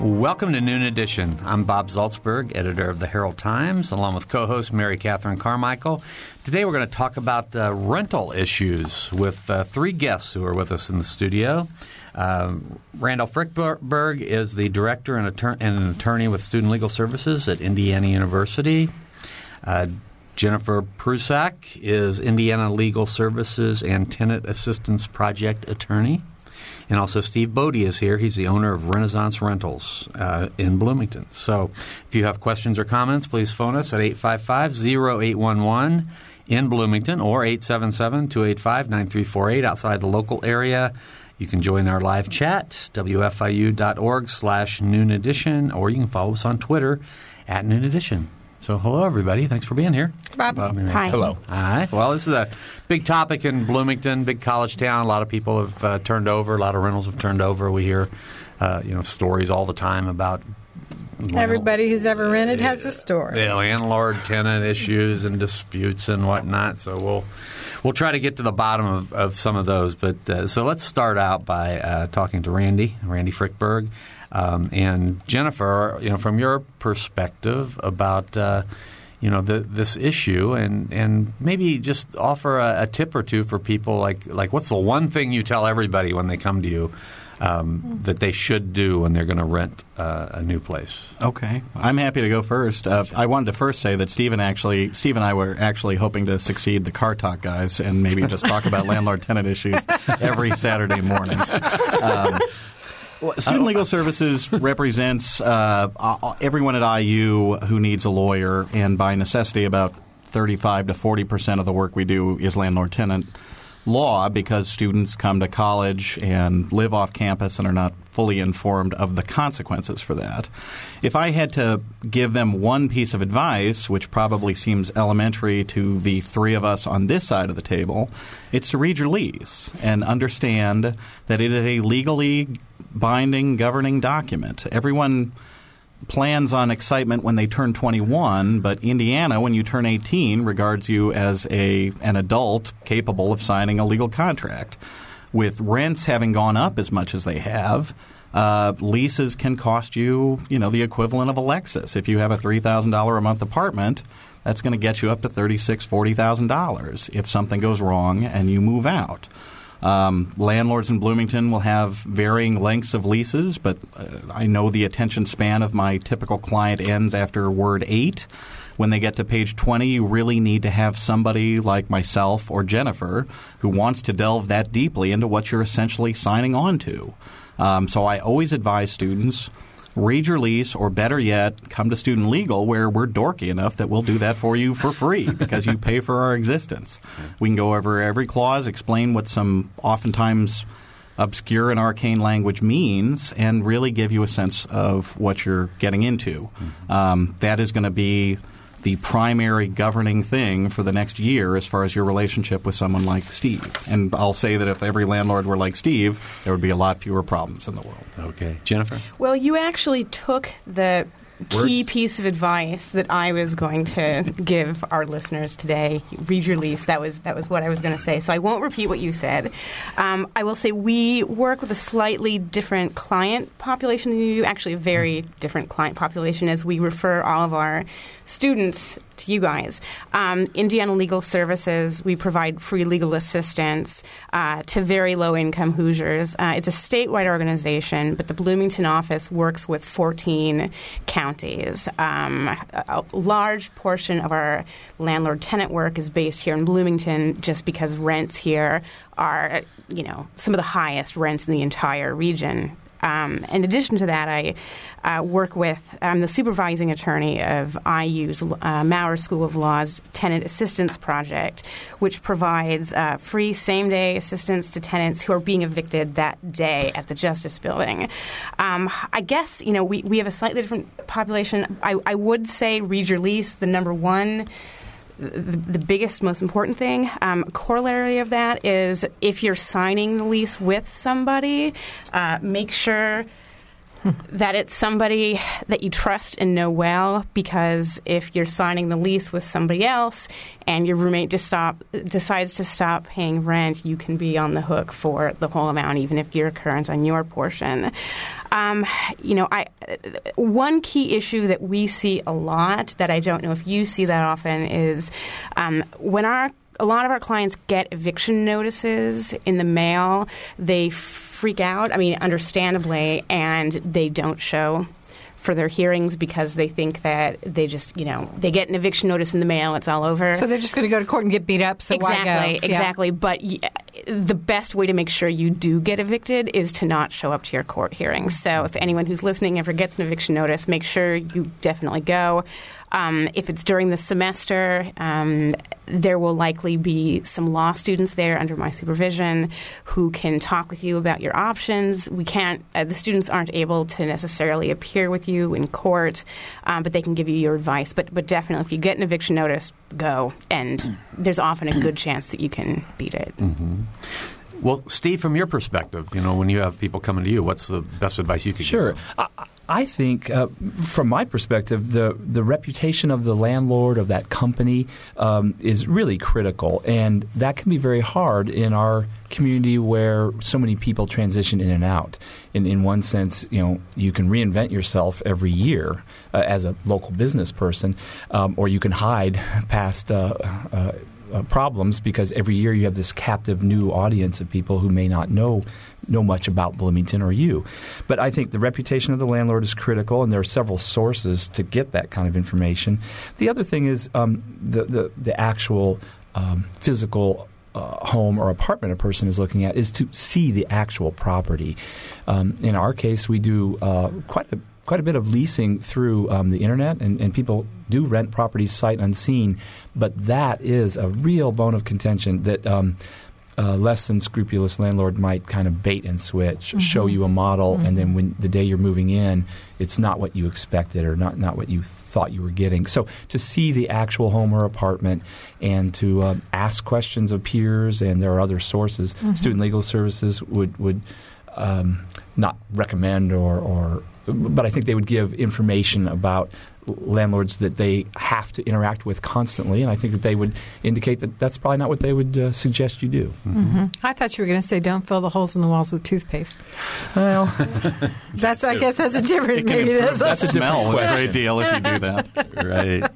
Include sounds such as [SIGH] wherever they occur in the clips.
Welcome to Noon Edition. I'm Bob Zaltsberg, editor of the Herald Times, along with co host Mary Catherine Carmichael. Today we're going to talk about uh, rental issues with uh, three guests who are with us in the studio. Uh, Randall Frickberg is the director and, attor- and, an attorney with Student Legal Services at Indiana University. Uh, Jennifer Prusak is Indiana Legal Services and Tenant Assistance Project attorney. And also, Steve Bodie is here. He's the owner of Renaissance Rentals uh, in Bloomington. So, if you have questions or comments, please phone us at 855 0811 in Bloomington or 877 285 9348 outside the local area. You can join our live chat, wfiu.org slash noon edition, or you can follow us on Twitter at noon edition. So, hello, everybody. Thanks for being here. Bob. Bob. Hi. Hello. Hi. Well, this is a big topic in Bloomington, big college town. A lot of people have uh, turned over. A lot of rentals have turned over. We hear, uh, you know, stories all the time about. Everybody who's ever rented has a story. Yeah, landlord tenant issues and disputes and whatnot. So we'll we'll try to get to the bottom of, of some of those. But uh, so let's start out by uh, talking to Randy, Randy Frickberg. Um, and Jennifer, you know, from your perspective about uh, you know the, this issue, and, and maybe just offer a, a, tip or two for people, like like what's the one thing you tell everybody when they come to you um, that they should do when they're going to rent uh, a new place. Okay, I'm happy to go first. Uh, I wanted to first say that Steve and actually, Steve and I were actually hoping to succeed the car talk guys and maybe just talk about [LAUGHS] landlord tenant issues every Saturday morning. Um, Student Legal Services [LAUGHS] represents uh, everyone at IU who needs a lawyer, and by necessity, about 35 to 40 percent of the work we do is landlord tenant law because students come to college and live off campus and are not fully informed of the consequences for that. If I had to give them one piece of advice, which probably seems elementary to the three of us on this side of the table, it's to read your lease and understand that it is a legally binding governing document. Everyone plans on excitement when they turn 21, but Indiana, when you turn 18, regards you as a an adult capable of signing a legal contract. With rents having gone up as much as they have, uh, leases can cost you, you know, the equivalent of a Lexus. If you have a three thousand dollar a month apartment, that's going to get you up to thirty six, forty thousand dollars if something goes wrong and you move out. Um, landlords in Bloomington will have varying lengths of leases, but uh, I know the attention span of my typical client ends after word eight. When they get to page 20, you really need to have somebody like myself or Jennifer who wants to delve that deeply into what you're essentially signing on to. Um, so I always advise students – read your lease, or better yet, come to Student Legal, where we're dorky enough that we'll do that for you for free [LAUGHS] because you pay for our existence. We can go over every clause, explain what some oftentimes obscure and arcane language means, and really give you a sense of what you're getting into. Mm-hmm. Um, that is going to be the primary governing thing for the next year as far as your relationship with someone like Steve. And I'll say that if every landlord were like Steve, there would be a lot fewer problems in the world. Okay. Jennifer? Well, you actually took the key piece of advice that I was going to give our listeners today. Read your lease. That was that was what I was going to say. So I won't repeat what you said. Um, I will say we work with a slightly different client population than you do. Actually, a very different client population, as we refer all of our students to you guys. Um, Indiana Legal Services, we provide free legal assistance uh, to very low income Hoosiers. Uh, it's a statewide organization, but the Bloomington office works with 14 counties. Um, a, a large portion of our landlord tenant work is based here in Bloomington just because rents here are, you know, some of the highest rents in the entire region Um, in addition to that, I uh, work with, I'm the supervising attorney of IU's uh, Maurer School of Law's Tenant Assistance Project, which provides uh, free same day assistance to tenants who are being evicted that day at the Justice Building. Um, I guess, you know, we, we have a slightly different population. I, I would say read your lease, the number one the, biggest, most important thing. Um, corollary of that is if you're signing the lease with somebody, uh, make sure that it's somebody that you trust and know well because if you're signing the lease with somebody else and your roommate just stop, decides to stop paying rent, you can be on the hook for the whole amount, even if you're current on your portion. Um, you know, I, one key issue that we see a lot that I don't know if you see that often is um, when our a lot of our clients get eviction notices in the mail. They freak out. I mean, understandably, and they don't show for their hearings because they think that they just, you know, they get an eviction notice in the mail, it's all over. So they're just going to go to court and get beat up. So exactly, exactly. Yeah. But the best way to make sure you do get evicted is to not show up to your court hearings. So if anyone who's listening ever gets an eviction notice, make sure you definitely go. Um, if it's during the semester, um, there will likely be some law students there under my supervision who can talk with you about your options. We can't; uh, the students aren't able to necessarily appear with you in court, um, but they can give you your advice. But but definitely, if you get an eviction notice, go, and there's often a good chance that you can beat it. Mm-hmm. Well, Steve, from your perspective, you know, when you have people coming to you, what's the best advice you could sure. give? Sure. I think, uh, from my perspective, the the reputation of the landlord of that company um, is really critical, and that can be very hard in our community where so many people transition in and out. In in one sense, you know, you can reinvent yourself every year uh, as a local business person, um, or you can hide [LAUGHS] past. Uh, uh problems because every year you have this captive new audience of people who may not know know much about Bloomington or you. But I think the reputation of the landlord is critical, and there are several sources to get that kind of information. The other thing is um, the, the, the actual um, physical uh, home or apartment a person is looking at is to see the actual property. Um, in our case, we do uh, quite a quite a bit of leasing through um, the internet, and, and, people do rent properties sight unseen. But that is a real bone of contention that um, a less than scrupulous landlord might kind of bait and switch, mm-hmm. show you a model, mm-hmm. and then when the day you're moving in, it's not what you expected or not not what you thought you were getting. So to see the actual home or apartment and to um, ask questions of peers, and there are other sources. Mm-hmm. Student Legal Services would would um, not recommend or, or but I think they would give information about landlords that they have to interact with constantly, and I think that they would indicate that that's probably not what they would uh, suggest you do. Mm-hmm. Mm-hmm. I thought you were going to say don't fill the holes in the walls with toothpaste. Well, [LAUGHS] that's I guess that's a different. Maybe that's, that's a smell a great deal if you do that. [LAUGHS] right.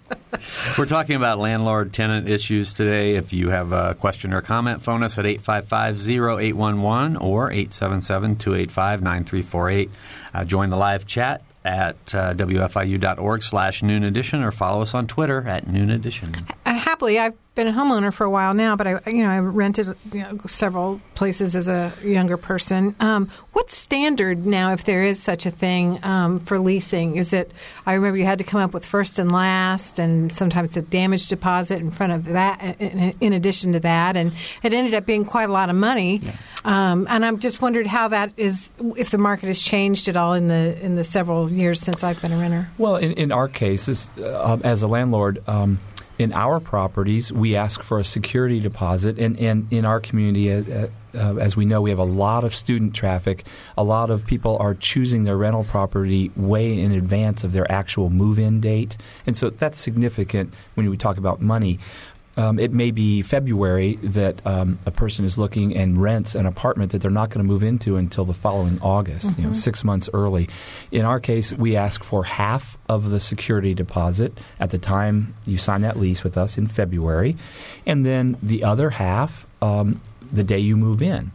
We're talking about landlord tenant issues today. If you have a question or comment, phone us at 855 0811 or 877 285 9348. Uh, join the live chat at uh, wfiu.org slash noon edition or follow us on Twitter at noon edition. Uh, happily, I've been a homeowner for a while now, but I, you know, I rented you know, several places as a younger person. Um, what's standard now, if there is such a thing, um, for leasing? Is it? I remember you had to come up with first and last, and sometimes a damage deposit in front of that. In, in addition to that, and it ended up being quite a lot of money. Yeah. Um, and I'm just wondered how that is, if the market has changed at all in the in the several years since I've been a renter. Well, in, in our case, as, uh, as a landlord um, in our properties, we ask for a security deposit, and, and in our community, uh, uh, as we know, we have a lot of student traffic. A lot of people are choosing their rental property way in advance of their actual move-in date, and so that's significant when we talk about money. Um, it may be February that um, a person is looking and rents an apartment that they're not going to move into until the following August, mm-hmm. you know, mm-hmm. six months early. In our case, we ask for half of the security deposit at the time you sign that lease with us in February, and then the other half um, the day you move in.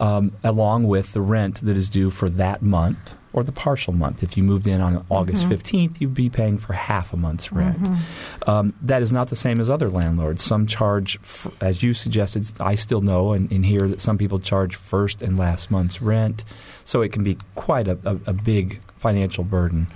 um, along with the rent that is due for that month or the partial month. If you moved in on August Mm-hmm. 15th, you'd be paying for half a month's rent. Um, that is not the same as other landlords. Some charge, f- as you suggested, I still know and, and hear that some people charge first and last month's rent. So it can be quite a, a, a big financial burden.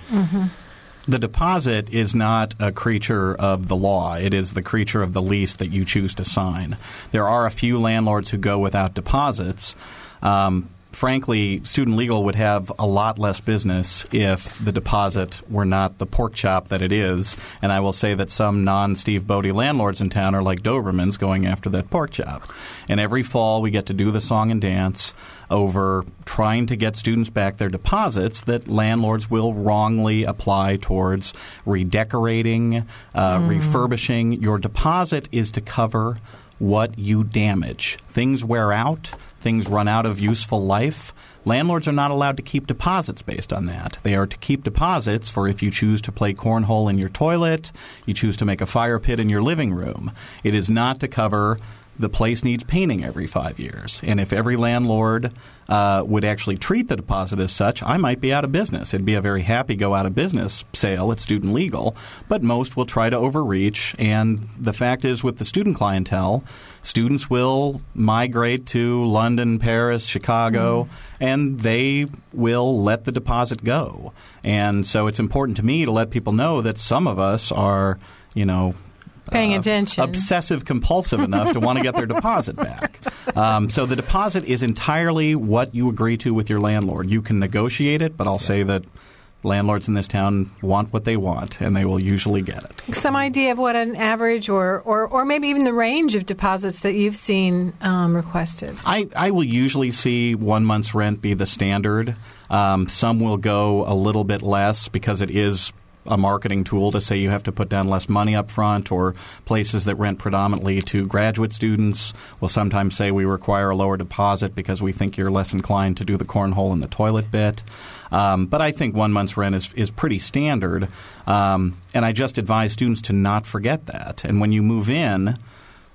The deposit is not a creature of the law. It is the creature of the lease that you choose to sign. There are a few landlords who go without deposits. Um, frankly, student legal would have a lot less business if the deposit were not the pork chop that it is. And I will say that some non Steve Bodie landlords in town are like Dobermans going after that pork chop. And every fall we get to do the song and dance over trying to get students back their deposits that landlords will wrongly apply towards redecorating, uh, refurbishing. Your deposit is to cover what you damage. Things wear out, things run out of useful life. Landlords are not allowed to keep deposits based on that. They are to keep deposits for if you choose to play cornhole in your toilet, you choose to make a fire pit in your living room. It is not to cover the place needs painting every five years. And if every landlord uh, would actually treat the deposit as such, I might be out of business. It'd be a very happy go out of business sale at student legal, but most will try to overreach. And the fact is, with the student clientele, students will migrate to London, Paris, Chicago, and they will let the deposit go. And so it's important to me to let people know that some of us are, you know, Paying uh, attention. obsessive compulsive enough to want to get their [LAUGHS] deposit back. Um, so the deposit is entirely what you agree to with your landlord. You can negotiate it, but I'll say that landlords in this town want what they want, and they will usually get it. Some idea of what an average or, or, or maybe even the range of deposits that you've seen um, requested. I, I will usually see one month's rent be the standard. Um, some will go a little bit less because it is a marketing tool to say you have to put down less money up front, or places that rent predominantly to graduate students will sometimes say we require a lower deposit because we think you're less inclined to do the cornhole in the toilet bit. Um, but I think one month's rent is, is pretty standard. Um, and I just advise students to not forget that. And when you move in,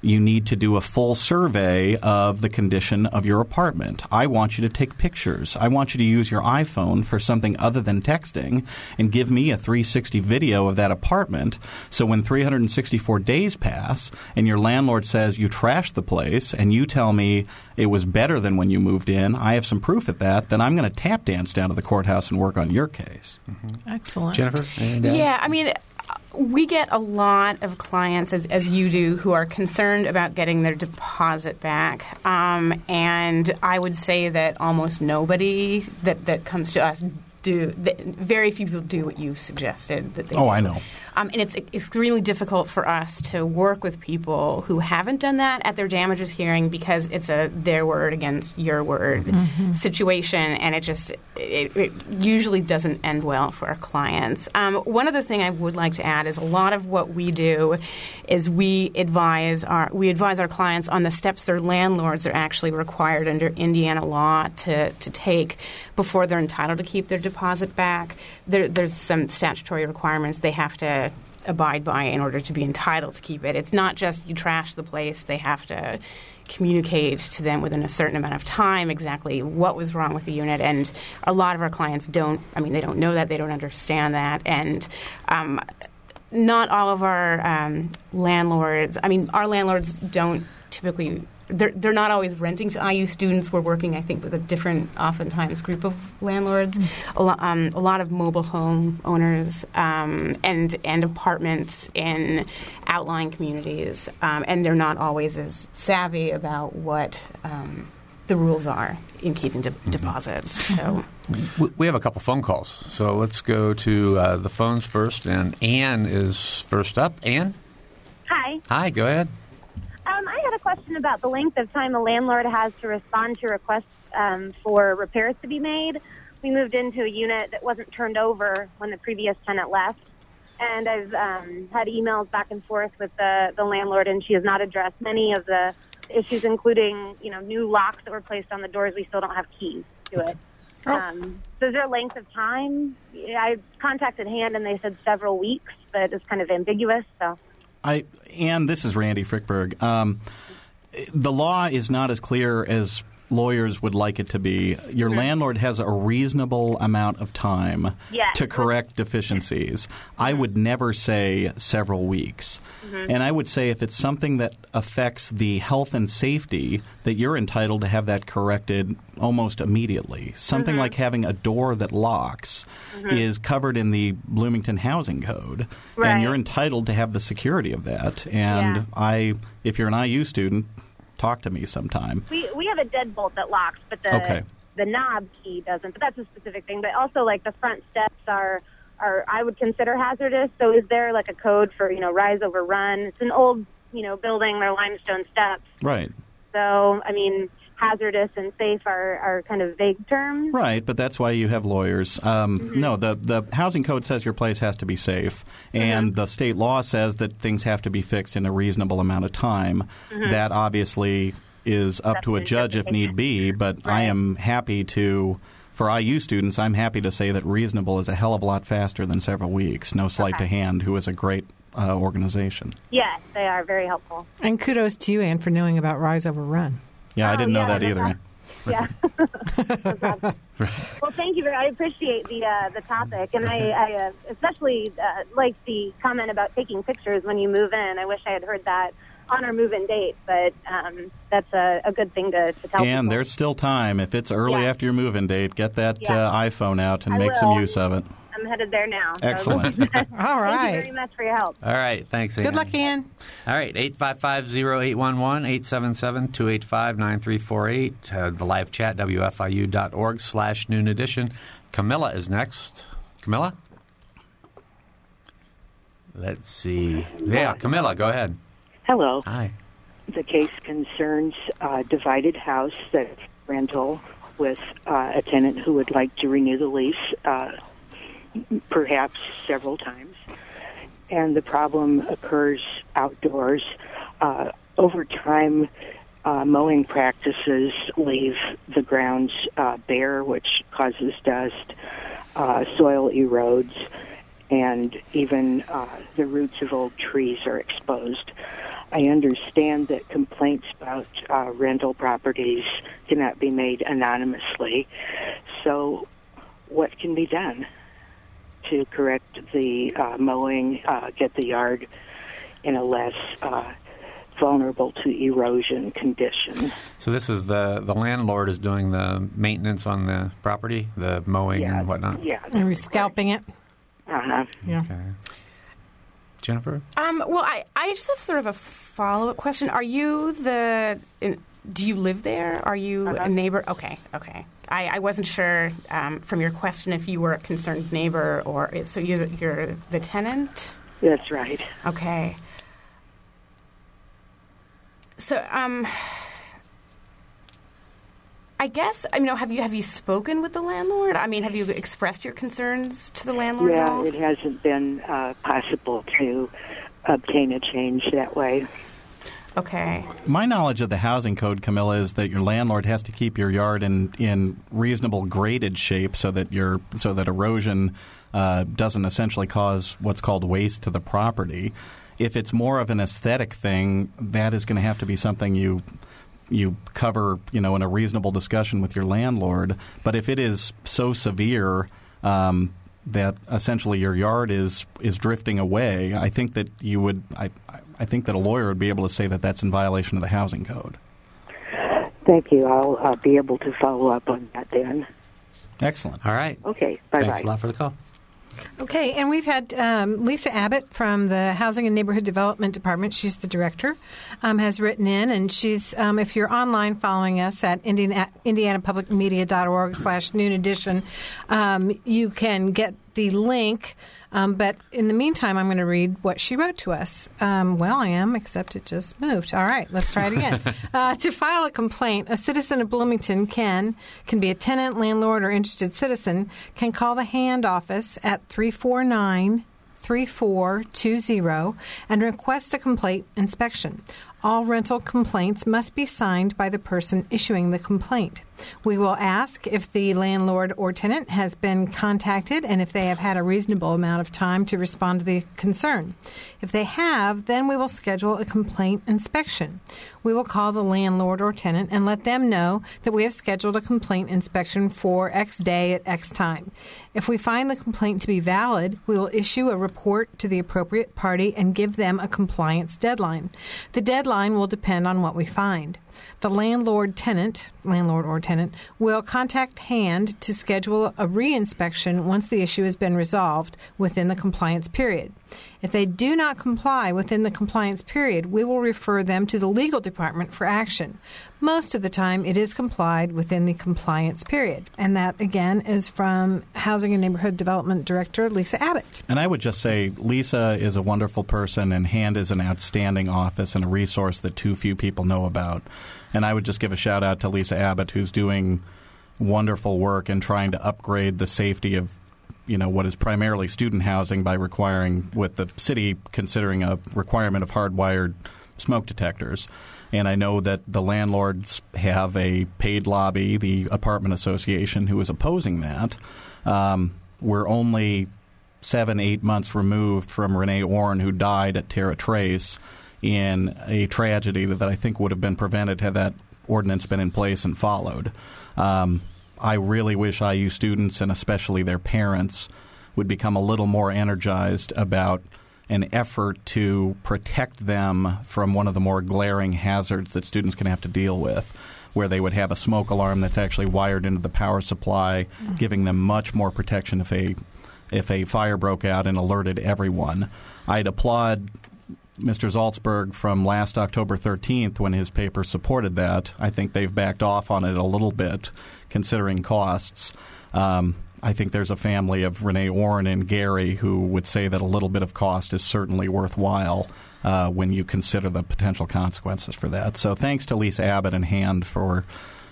you need to do a full survey of the condition of your apartment. I want you to take pictures. I want you to use your iPhone for something other than texting and give me a 360 video of that apartment. So when 364 days pass and your landlord says you trashed the place and you tell me it was better than when you moved in, I have some proof of that, then I'm going to tap dance down to the courthouse and work on your case. Mm-hmm. Excellent. Jennifer? anything to add? Yeah, I mean, we get a lot of clients, as, as you do, who are concerned about getting their deposit back. Um, and I would say that almost nobody that, that comes to us do, that very few people do what you've suggested. That they Oh, do. I know. Um, and it's extremely difficult for us to work with people who haven't done that at their damages hearing because it's a their word against your word situation, and it just it, it usually doesn't end well for our clients. Um, one other thing I would like to add is a lot of what we do is we advise our we advise our clients on the steps their landlords are actually required under Indiana law to to take before they're entitled to keep their deposit back. There, there's some statutory requirements they have to abide by in order to be entitled to keep it. It's not just you trash the place; they have to communicate to them within a certain amount of time exactly what was wrong with the unit. And a lot of our clients don't. I mean, they don't know that. They don't understand that, and. Um, not all of our um, landlords. I mean, our landlords don't typically. They're, they're not always renting to IU students. We're working, I think, with a different, oftentimes, group of landlords. A, lo- um, a lot of mobile home owners um, and and apartments in outlying communities, um, and they're not always as savvy about what um, the rules are in keeping de- deposits. So. We- have a couple phone calls, so let's go to uh, the phones first. And Anne is first up. Anne, Hi. hi, go ahead. Um, I had a question about the length of time a landlord has to respond to requests um, for repairs to be made. We moved into a unit that wasn't turned over when the previous tenant left, and I've um, had emails back and forth with the, the landlord, and she has not addressed many of the issues, including you know new locks that were placed on the doors. We still don't have keys to it. Um, so is there a length of time? I contacted HAND, and they said several weeks, but it's kind of ambiguous. So. I and this is Randy Frickberg. Um, the law is not as clear as lawyers would like it to be. Your mm-hmm. landlord has a reasonable amount of time Yes. to correct deficiencies. I mm-hmm. would never say several weeks. Mm-hmm. And I would say if it's something that affects the health and safety, that you're entitled to have that corrected almost immediately. Something like having a door that locks is covered in the Bloomington Housing Code, Right. and you're entitled to have the security of that. And Yeah. I, if you're an IU student, talk to me sometime. We we have a deadbolt that locks, but the Okay. the knob key doesn't. But that's a specific thing. But also, like the front steps are are I would consider hazardous. So is there like a code for you know rise over run? It's an old you know building. They're limestone steps. Right. So I mean, hazardous and safe are are kind of vague terms. Right, but that's why you have lawyers. Um, Mm-hmm. No, the the housing code says your place has to be safe, Mm-hmm. and the state law says that things have to be fixed in a reasonable amount of time. That obviously is up That's to a judge if need be, but I am happy to. For IU students, I'm happy to say that reasonable is a hell of a lot faster than several weeks. No slight to HAND, who is a great uh, organization. Yes, they are very helpful. And kudos to you, Anne, for knowing about Rise Over Run. Yeah, I Oh, didn't know yeah, that either. [LAUGHS] Yeah. [LAUGHS] [LAUGHS] well, thank you very. I appreciate the uh, the topic, and I, I uh, especially uh, like the comment about taking pictures when you move in. I wish I had heard that on our move-in date, but um, that's a, a good thing to, to tell And people. there's still time. If it's early Yeah. after your move-in date, get that Yeah. uh, iPhone out and I make some use of it. I'm headed there now. so- Excellent. [LAUGHS] [LAUGHS] All Thank you very much for your help. All right. Thanks, Ann. Good luck, Ann. All right, 855-0811-877-2859-348. Uh, the live chat, wfiu.org slash noon edition. Camilla is next. Camilla? Let's see. Yeah, Camilla, go ahead. Hello. Hi. The case concerns a divided house that's rental with uh, a tenant who would like to renew the lease, uh, perhaps several times. And the problem occurs outdoors. Uh, over time, uh, mowing practices leave the grounds uh, bare, which causes dust. Uh, soil erodes, and even uh, the roots of old trees are exposed. I understand that complaints about uh, rental properties cannot be made anonymously. So, what can be done to correct the uh, mowing, uh, get the yard in a less uh, vulnerable to erosion condition? So this is the, the landlord is doing the maintenance on the property, the mowing yeah, and whatnot? Yeah. And we're scalping it. Uh-huh. Yeah. Okay. Jennifer? Um, well, I, I just have sort of a follow up question. Are you the. In, do you live there? Are you Uh-huh. a neighbor? Okay, okay. I, I wasn't sure um, from your question if you were a concerned neighbor or. So you're, you're the tenant? That's right. Okay. So, um, I guess I mean, have you have you spoken with the landlord? I mean, have you expressed your concerns to the landlord? Yeah, it hasn't been uh, possible to obtain a change that way. Okay. My knowledge of the housing code, Camilla, is that your landlord has to keep your yard in, in reasonable graded shape so that your so that erosion uh, doesn't essentially cause what's called waste to the property. If it's more of an aesthetic thing, that is going to have to be something you you cover, you know, in a reasonable discussion with your landlord. But if it is so severe um, that essentially your yard is is drifting away, I think that you would. I, I think that a lawyer would be able to say that that's in violation of the housing code. Thank you. I'll uh, be able to follow up on that then. Excellent. All right. Okay. Bye Thanks bye. a lot for the call. Okay, and we've had um, Lisa Abbott from the Housing and Neighborhood Development Department. She's the director. Um, has written in, and she's um, if you're online following us at Indiana, IndianaPublicMedia.org slash Noon Edition, um, you can get the link. Um, but in the meantime, I'm going to read what she wrote to us. Um, well, I am, except it just moved. All right, let's try it again. [LAUGHS] uh, to file a complaint, a citizen of Bloomington can can be a tenant, landlord, or interested citizen can call the HAND office at 349 3420 and request a complaint inspection. All rental complaints must be signed by the person issuing the complaint. We will ask if the landlord or tenant has been contacted and if they have had a reasonable amount of time to respond to the concern. If they have, then we will schedule a complaint inspection. We will call the landlord or tenant and let them know that we have scheduled a complaint inspection for X day at X time. If we find the complaint to be valid, we will issue a report to the appropriate party and give them a compliance deadline. The deadline will depend on what we find. The landlord tenant, landlord or tenant, will contact HAND to schedule a reinspection once the issue has been resolved within the compliance period. If they do not comply within the compliance period, we will refer them to the legal department for action. Most of the time, it is complied within the compliance period. And that, again, is from Housing and Neighborhood Development Director Lisa Abbott. And I would just say Lisa is a wonderful person, and HAND is an outstanding office and a resource that too few people know about. And I would just give a shout out to Lisa Abbott, who's doing wonderful work in trying to upgrade the safety of you know what is primarily student housing by requiring with the city considering a requirement of hardwired smoke detectors. And I know that the landlords have a paid lobby, the apartment association, who is opposing that. Um, we're only seven, eight months removed from Renee Orrin, who died at Terra Trace in a tragedy that, I think would have been prevented had that ordinance been in place and followed. Um, I really wish IU students and especially their parents would become a little more energized about an effort to protect them from one of the more glaring hazards that students can have to deal with, where they would have a smoke alarm that's actually wired into the power supply, mm-hmm. giving them much more protection if a if a fire broke out and alerted everyone. I'd applaud Mr. Zaltsberg from last October 13th when his paper supported that. I think they've backed off on it a little bit, considering costs. Um, I think there's a family of Renee Orrin and Gary who would say that a little bit of cost is certainly worthwhile uh, when you consider the potential consequences for that. So thanks to Lisa Abbott and HAND for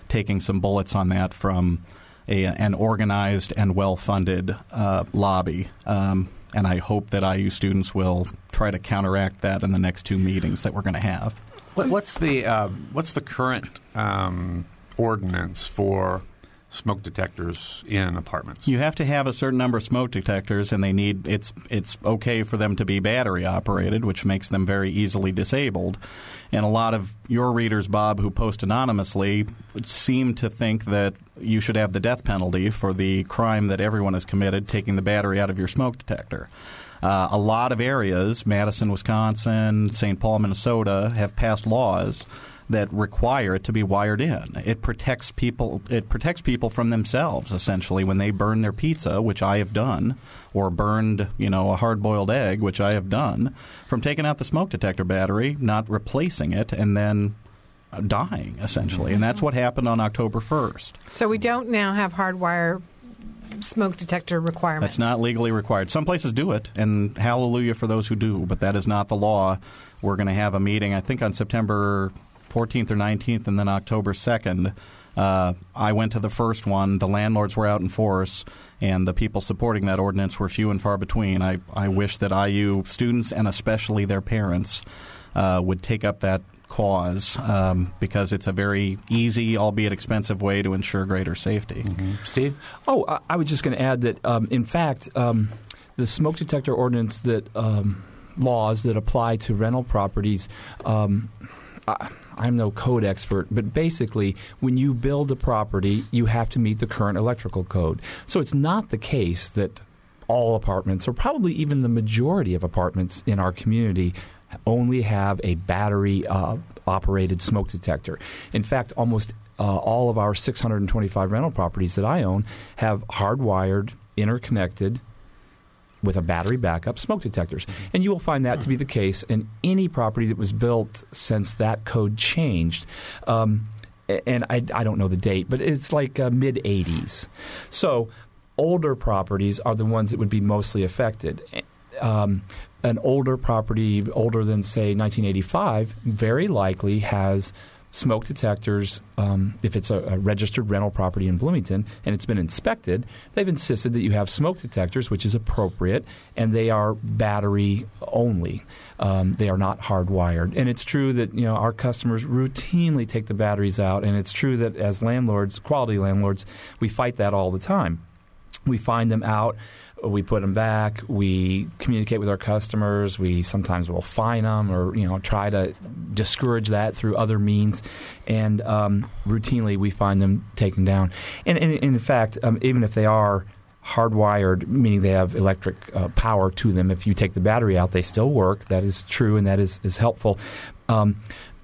taking some bullets on that from a, an organized and well funded uh, lobby. Um, and I hope that IU students will try to counteract that in the next two meetings that we're going to have. What's the uh, what's the current um, ordinance for smoke detectors in apartments? You have to have a certain number of smoke detectors, and they need it's it's okay for them to be battery operated, which makes them very easily disabled. And a lot of your readers, Bob, who post anonymously, seem to think that you should have the death penalty for the crime that everyone has committed, taking the battery out of your smoke detector. Uh, a lot of areas, Madison, Wisconsin, St. Paul, Minnesota, have passed laws that require it to be wired in. It protects people. It protects people from themselves essentially when they burn their pizza, which I have done, or burned you know a hard boiled egg, which I have done, from taking out the smoke detector battery, not replacing it, and then dying essentially. And that's what happened on October first. So we don't now have hardwire smoke detector requirements. That's not legally required. Some places do it, and hallelujah for those who do, but that is not the law. We're going to have a meeting, I think, on September 14th or 19th, and then October 2nd. Uh, I went to the first one. The landlords were out in force, and the people supporting that ordinance were few and far between. I, I wish that IU students and especially their parents uh, would take up that cause um, because it's a very easy, albeit expensive, way to ensure greater safety. Mm-hmm. Steve? Oh, I, I, was just going to add that, um, in fact, um, the smoke detector ordinance that um, laws that apply to rental properties. Um, I, I'm no code expert, but basically, when you build a property, you have to meet the current electrical code. So it's not the case that all apartments, or probably even the majority of apartments in our community, only have a battery uh, operated smoke detector. In fact, almost uh, all of our 625 rental properties that I own have hardwired, interconnected with a battery backup smoke detectors. And you will find that to be the case in any property that was built since that code changed. Um, and I, I, don't know the date, but it's like uh, mid 80s. So older properties are the ones that would be mostly affected. Um, an older property, older than, say, 1985, very likely has smoke detectors, um, if it's a, a, registered rental property in Bloomington and it's been inspected, they've insisted that you have smoke detectors, which is appropriate, and they are battery only. Um, they are not hardwired. And it's true that you know our customers routinely take the batteries out, and it's true that as landlords, quality landlords, we fight that all the time. We find them out we put them back. We communicate with our customers. We sometimes will fine them or you know try to discourage that through other means. And um, routinely, we find them taken down. And, and, and in fact, um, even if they are hardwired, meaning they have electric uh, power to them. If you take the battery out, they still work. That is true, and that is, is helpful. Um,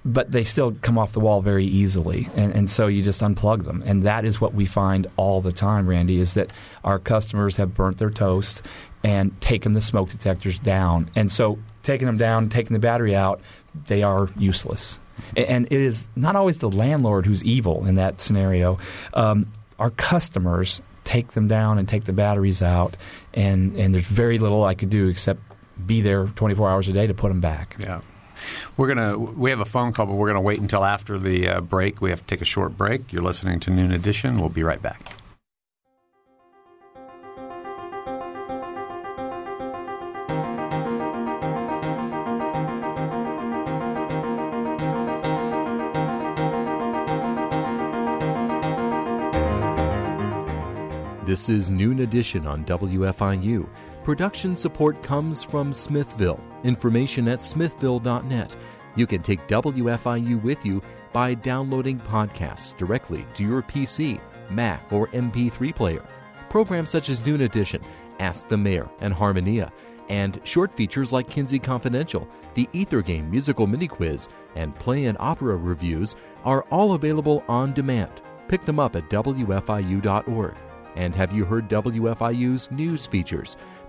but they still come off the wall very easily, and, and so you just unplug them, and that is what we find all the time. Randy is that our customers have burnt their toast and taken the smoke detectors down, and so taking them down, taking the battery out, they are useless. And it is not always the landlord who's evil in that scenario. Um, our customers take them down and take the batteries out, and, and there's very little I could do except be there 24 hours a day to put them back. Yeah. We're gonna we have a phone call, but we're gonna wait until after the uh, break. We have to take a short break. You're listening to Noon Edition. We'll be right back. This is Noon Edition on WFIU. Production support comes from Smithville. Information at smithville.net. You can take WFIU with you by downloading podcasts directly to your PC, Mac, or MP3 player. Programs such as Noon Edition, Ask the Mayor, and Harmonia, and short features like Kinsey Confidential, the Ether Game musical mini quiz, and play and opera reviews are all available on demand. Pick them up at WFIU.org. And have you heard WFIU's news features?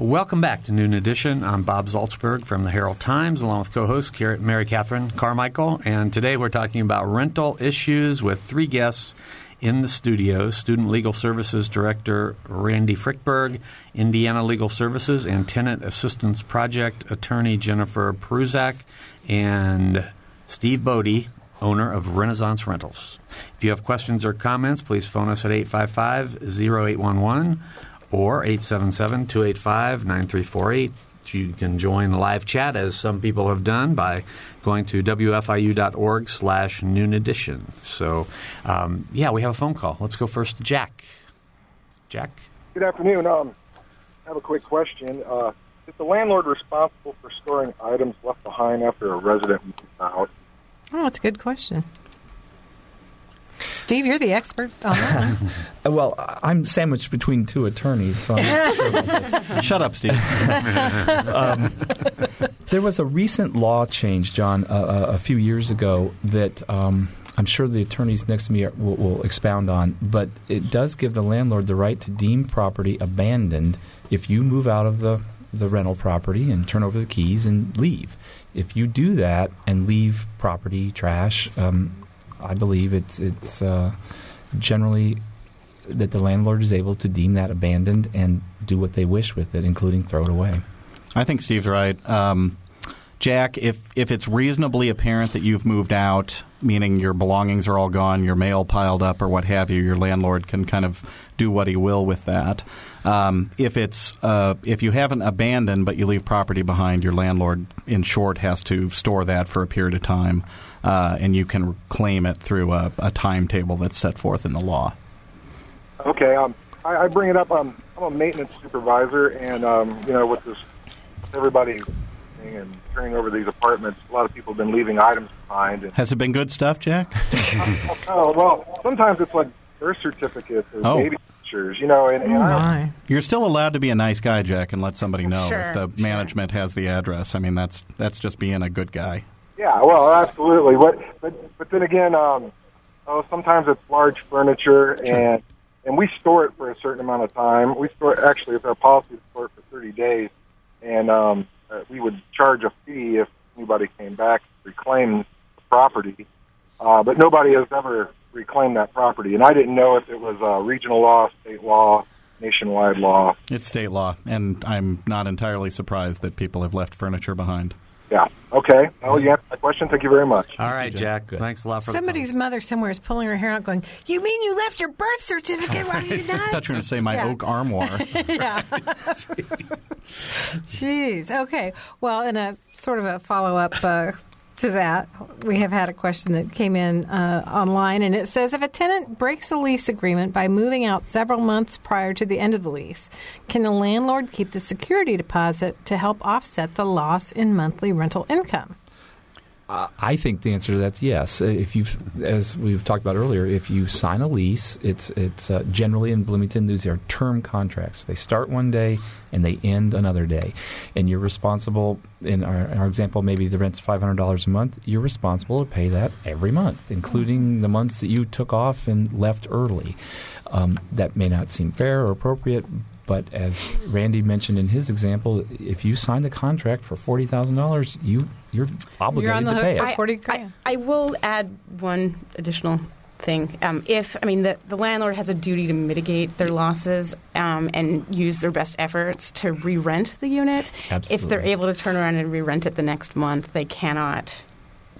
Welcome back to Noon Edition. I'm Bob Zaltsberg from the Herald Times, along with co-host Mary Catherine Carmichael. And today we're talking about rental issues with three guests in the studio: Student Legal Services Director Randy Frickberg, Indiana Legal Services and Tenant Assistance Project Attorney Jennifer Pruzak, and Steve Bodie, owner of Renaissance Rentals. If you have questions or comments, please phone us at 855 0811 or 877-285-9348. You can join live chat, as some people have done, by going to wfiu.org slash noon edition. So, um, yeah, we have a phone call. Let's go first to Jack. Jack? Good afternoon. Um, I have a quick question. Uh, is the landlord responsible for storing items left behind after a resident moves out? Oh, that's a good question. Steve, you're the expert on that [LAUGHS] well, I'm sandwiched between two attorneys, so sure [LAUGHS] Shut up, Steve. [LAUGHS] um, there was a recent law change, John, uh, a few years ago that um, I'm sure the attorneys next to me are, will, will expound on, but it does give the landlord the right to deem property abandoned if you move out of the the rental property and turn over the keys and leave. If you do that and leave property, trash, um, I believe it's it's uh, generally that the landlord is able to deem that abandoned and do what they wish with it, including throw it away. I think Steve's right. Um, Jack, if if it's reasonably apparent that you've moved out, meaning your belongings are all gone, your mail piled up, or what have you, your landlord can kind of do what he will with that. Um, if it's uh, if you haven't abandoned but you leave property behind, your landlord, in short, has to store that for a period of time, uh, and you can claim it through a, a, timetable that's set forth in the law. Okay, um, I, I, bring it up. I'm a maintenance supervisor, and um, you know, with this everybody and turning over these apartments, a lot of people have been leaving items behind. And, Has it been good stuff, Jack? [LAUGHS] oh well, sometimes it's like birth certificates or oh. baby pictures, you know. And, and oh my. You're still allowed to be a nice guy, Jack, and let somebody know sure, if the sure. management has the address. I mean, that's that's just being a good guy. Yeah, well, absolutely. But but but then again, um, oh, sometimes it's large furniture, sure. and and we store it for a certain amount of time. We store it, actually, it's our policy to store it for 30 days, and um, uh, we would charge a fee if anybody came back to reclaim the property. Uh, but nobody has ever reclaimed that property, and I didn't know if it was uh, regional law, state law, nationwide law. It's state law, and I'm not entirely surprised that people have left furniture behind. Yeah. Okay. Well, you answered my question. Thank you very much. All right, Jack. Good. Thanks a lot for Somebody's the mother somewhere is pulling her hair out, going, "You mean you left your birth certificate? Why did you [LAUGHS] not? I thought you were going to say my Yeah. oak armoire. [LAUGHS] yeah. [LAUGHS] Jeez. Okay. Well, in a sort of a follow up uh, to that, we have had a question that came in uh, online, and it says if a tenant breaks a lease agreement by moving out several months prior to the end of the lease, can the landlord keep the security deposit to help offset the loss in monthly rental income? I think the answer to that's yes. Uh, If you, as we've talked about earlier, if you sign a lease, it's it's uh, generally in Bloomington these are term contracts. They start one day and they end another day, and you're responsible. In our, in our example, maybe the rent's five hundred dollars a month. You're responsible to pay that every month, including the months that you took off and left early. Um, that may not seem fair or appropriate, but as Randy mentioned in his example, if you sign the contract for forty thousand dollars, you you're obligated You're on the to hook pay for it. 40 I, grand. I will add one additional thing. Um, if I mean the, the landlord has a duty to mitigate their losses um, and use their best efforts to re-rent the unit. Absolutely. If they're able to turn around and re-rent it the next month, they cannot.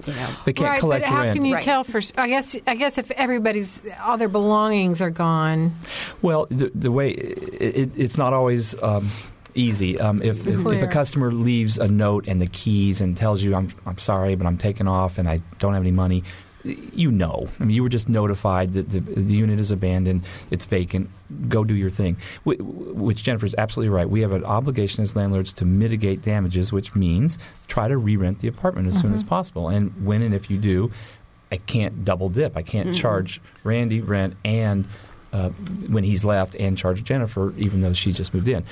You know, They can't right, collect but how rent. can you Right. tell for? I guess I guess if everybody's all their belongings are gone, Well, the, the way it, it, it's not always um, easy. Um, if, if, if a customer leaves a note and the keys and tells you, "I'm I'm sorry, but I'm taking off and I don't have any money," you know. I mean, you were just notified that the, the unit is abandoned, it's vacant. Go do your thing. Which Jennifer is absolutely right. We have an obligation as landlords to mitigate damages, which means try to re-rent the apartment as soon as possible. And when and if you do, I can't double dip. I can't charge Randy rent and uh, when he's left and charge Jennifer, even though she just moved in.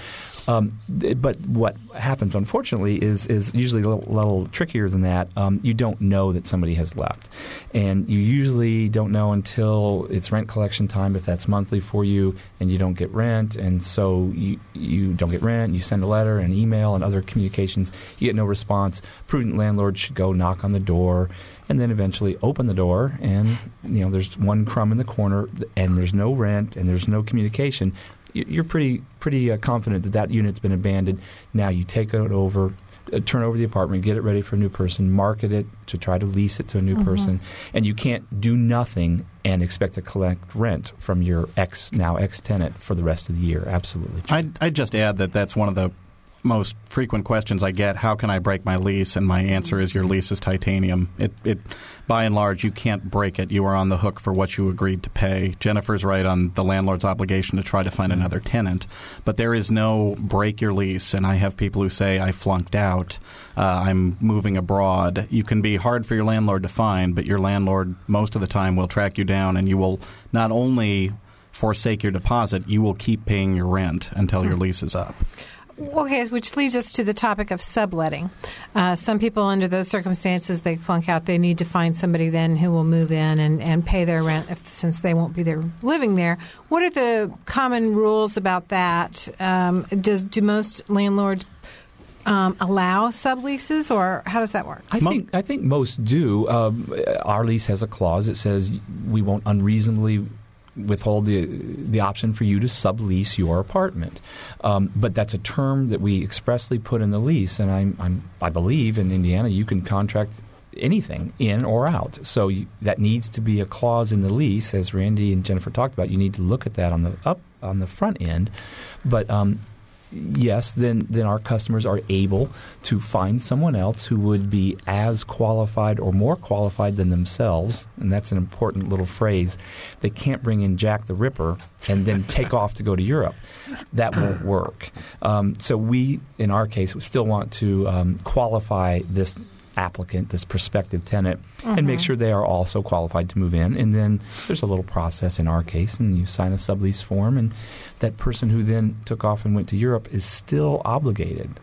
Um, but what happens, unfortunately, is is usually a little, little trickier than that. Um, you don't know that somebody has left, and you usually don't know until it's rent collection time if that's monthly for you, and you don't get rent, and so you you don't get rent. You send a letter, and email, and other communications. You get no response. Prudent landlord should go knock on the door and then eventually open the door and you know there's one crumb in the corner and there's no rent and there's no communication you're pretty pretty uh, confident that that unit's been abandoned. Now you take it over uh, turn over the apartment get it ready for a new person market it to try to lease it to a new person and you can't do nothing and expect to collect rent from your ex now ex tenant for the rest of the year. Absolutely. I'd, I'd just add that that's one of the most frequent questions I get. How can I break my lease? And my answer is your lease is titanium. It, it, by and large, you can't break it. You are on the hook for what you agreed to pay. Jennifer's right on the landlord's obligation to try to find another tenant, but there is no break your lease. And I have people who say I flunked out. Uh, I'm moving abroad. You can be hard for your landlord to find, but your landlord most of the time will track you down, and you will not only forsake your deposit, you will keep paying your rent until your lease is up. Okay, which leads us to the topic of subletting. Uh, some people, under those circumstances, they flunk out. They need to find somebody then who will move in and, and pay their rent if, since they won't be there living there. What are the common rules about that? Um, does do most landlords um, allow subleases, or how does that work? I think I think most do. Um, our lease has a clause that says we won't unreasonably withhold the the option for you to sublease your apartment. Um, but that's a term that we expressly put in the lease, and I'm, I'm I believe in Indiana you can contract anything in or out. So you, that needs to be a clause in the lease, as Randy and Jennifer talked about. You need to look at that on the up on the front end, but. Um, yes, then then our customers are able to find someone else who would be as qualified or more qualified than themselves, and that's an important little phrase. They can't bring in Jack the Ripper and then take off to go to Europe. That won't work. Um, so we, in our case, still want to um, qualify this applicant, this prospective tenant, and make mm-hmm. sure they are also qualified to move in. And then there's a little process in our case, and you sign a sublease form, and that person who then took off and went to Europe is still obligated.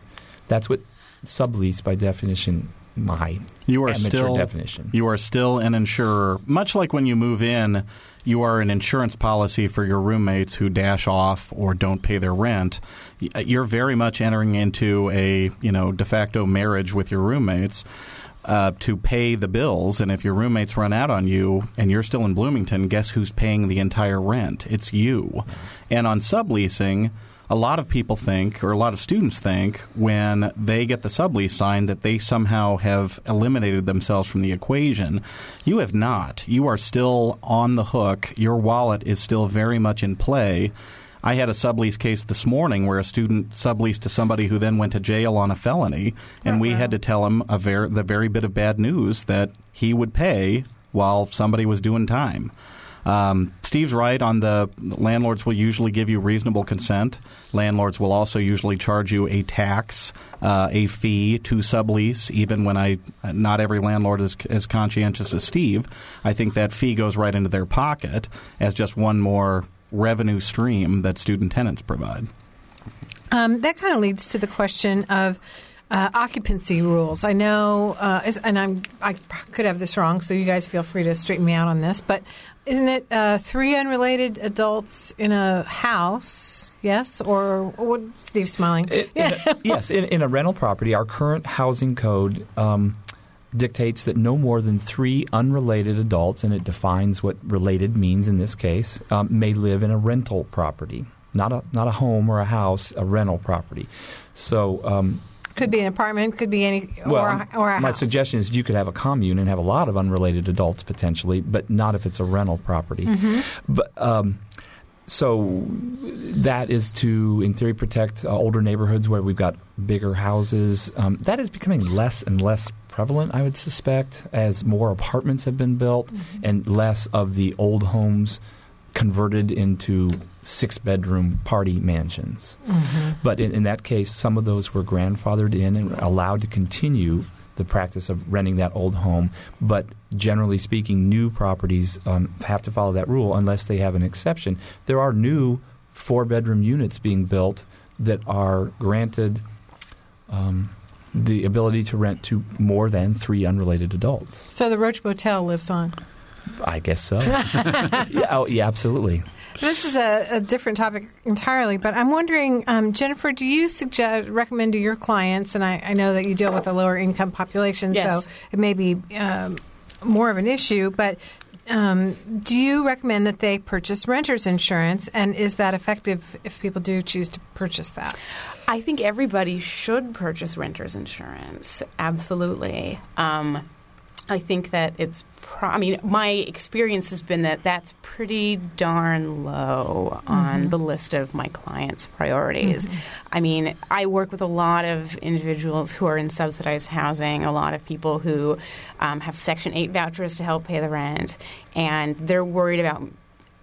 That's what sublease, by definition, my you are still definition. You are still an insurer, much like when you move in. You are an insurance policy for your roommates who dash off or don't pay their rent. You're very much entering into a you know de facto marriage with your roommates. Uh, to pay the bills, and if your roommates run out on you and you're still in Bloomington, guess who's paying the entire rent? It's you. And on subleasing, a lot of people think, or a lot of students think, when they get the sublease signed, that they somehow have eliminated themselves from the equation. You have not. You are still on the hook. Your wallet is still very much in play. I had a sublease case this morning where a student subleased to somebody who then went to jail on a felony, and we uh-huh. had to tell him a ver- the very bit of bad news that he would pay while somebody was doing time. Um, Steve's right on the landlords will usually give you reasonable consent. Landlords will also usually charge you a tax, uh, a fee to sublease. Even when I, not every landlord is as conscientious as Steve. I think that fee goes right into their pocket as just one more revenue stream that student tenants provide. Um, that kind of leads to the question of uh, occupancy rules. I know, uh, and I'm I could have this wrong, so you guys feel free to straighten me out on this. But isn't it uh, three unrelated adults in a house? Yes, or what? Steve's smiling. It, yeah. in a, [LAUGHS] yes, in, in, a rental property, our current housing code. Um, dictates that no more than three unrelated adults, and it defines what related means in this case, um, may live in a rental property, not a not a home or a house, a rental property. So. Um, could be an apartment, could be any, well, or a, or a my house. suggestion is you could have a commune and have a lot of unrelated adults potentially, but not if it's a rental property. Mm-hmm. But um, so that is to, in theory, protect uh, older neighborhoods where we've got bigger houses. Um, that is becoming less and less prevalent, I would suspect, as more apartments have been built Mm-hmm. and less of the old homes converted into six bedroom party mansions. Mm-hmm. But in, in that case, some of those were grandfathered in and allowed to continue the practice of renting that old home. But generally speaking, new properties um, have to follow that rule unless they have an exception. There are new four bedroom units being built that are granted. Um, the ability to rent to more than three unrelated adults. So the Roach Motel lives on. I guess so. [LAUGHS] yeah, oh, yeah, absolutely. This is a, a, different topic entirely, but I'm wondering, um, Jennifer, do you suggest recommend to your clients, and I, I, know that you deal with a lower income population, yes. so it may be um, more of an issue, but um, do you recommend that they purchase renter's insurance, and is that effective if people do choose to purchase that? I think everybody should purchase renter's insurance. Absolutely. Um, I think that it's. Pro- I mean, my experience has been that that's pretty darn low on Mm-hmm. the list of my clients' priorities. I mean, I work with a lot of individuals who are in subsidized housing, a lot of people who um, have Section 8 vouchers to help pay the rent, and they're worried about